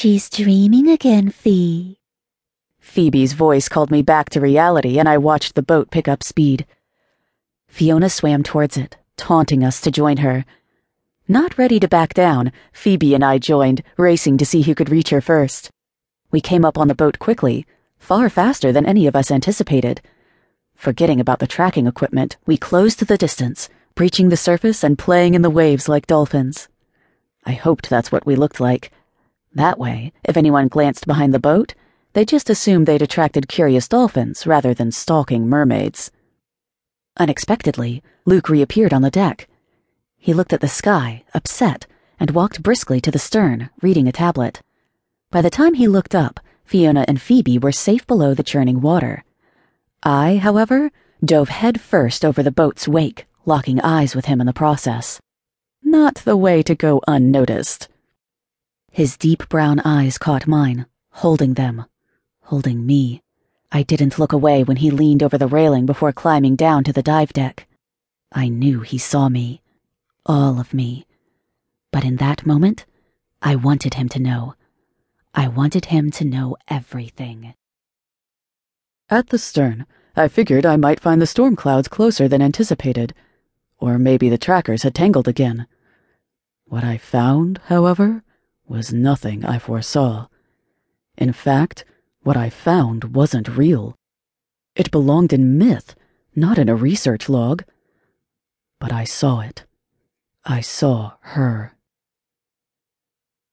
She's dreaming again, Fee. Phoebe's voice called me back to reality, and I watched the boat pick up speed. Fiona swam towards it, taunting us to join her. Not ready to back down, Phoebe and I joined, racing to see who could reach her first. We came up on the boat quickly, far faster than any of us anticipated. Forgetting about the tracking equipment, we closed the distance, breaching the surface and playing in the waves like dolphins. I hoped that's what we looked like. That way, if anyone glanced behind the boat, they just assumed they'd attracted curious dolphins rather than stalking mermaids. Unexpectedly, Luke reappeared on the deck. He looked at the sky, upset, and walked briskly to the stern, reading a tablet. By the time he looked up, Fiona and Phoebe were safe below the churning water. I, however, dove headfirst over the boat's wake, locking eyes with him in the process. Not the way to go unnoticed. His deep brown eyes caught mine, holding them, holding me. I didn't look away when he leaned over the railing before climbing down to the dive deck. I knew he saw me. All of me. But in that moment, I wanted him to know. I wanted him to know everything. At the stern, I figured I might find the storm clouds closer than anticipated. Or maybe the trackers had tangled again. What I found, however, was nothing I foresaw. In fact, what I found wasn't real. It belonged in myth, not in a research log. But I saw it. I saw her.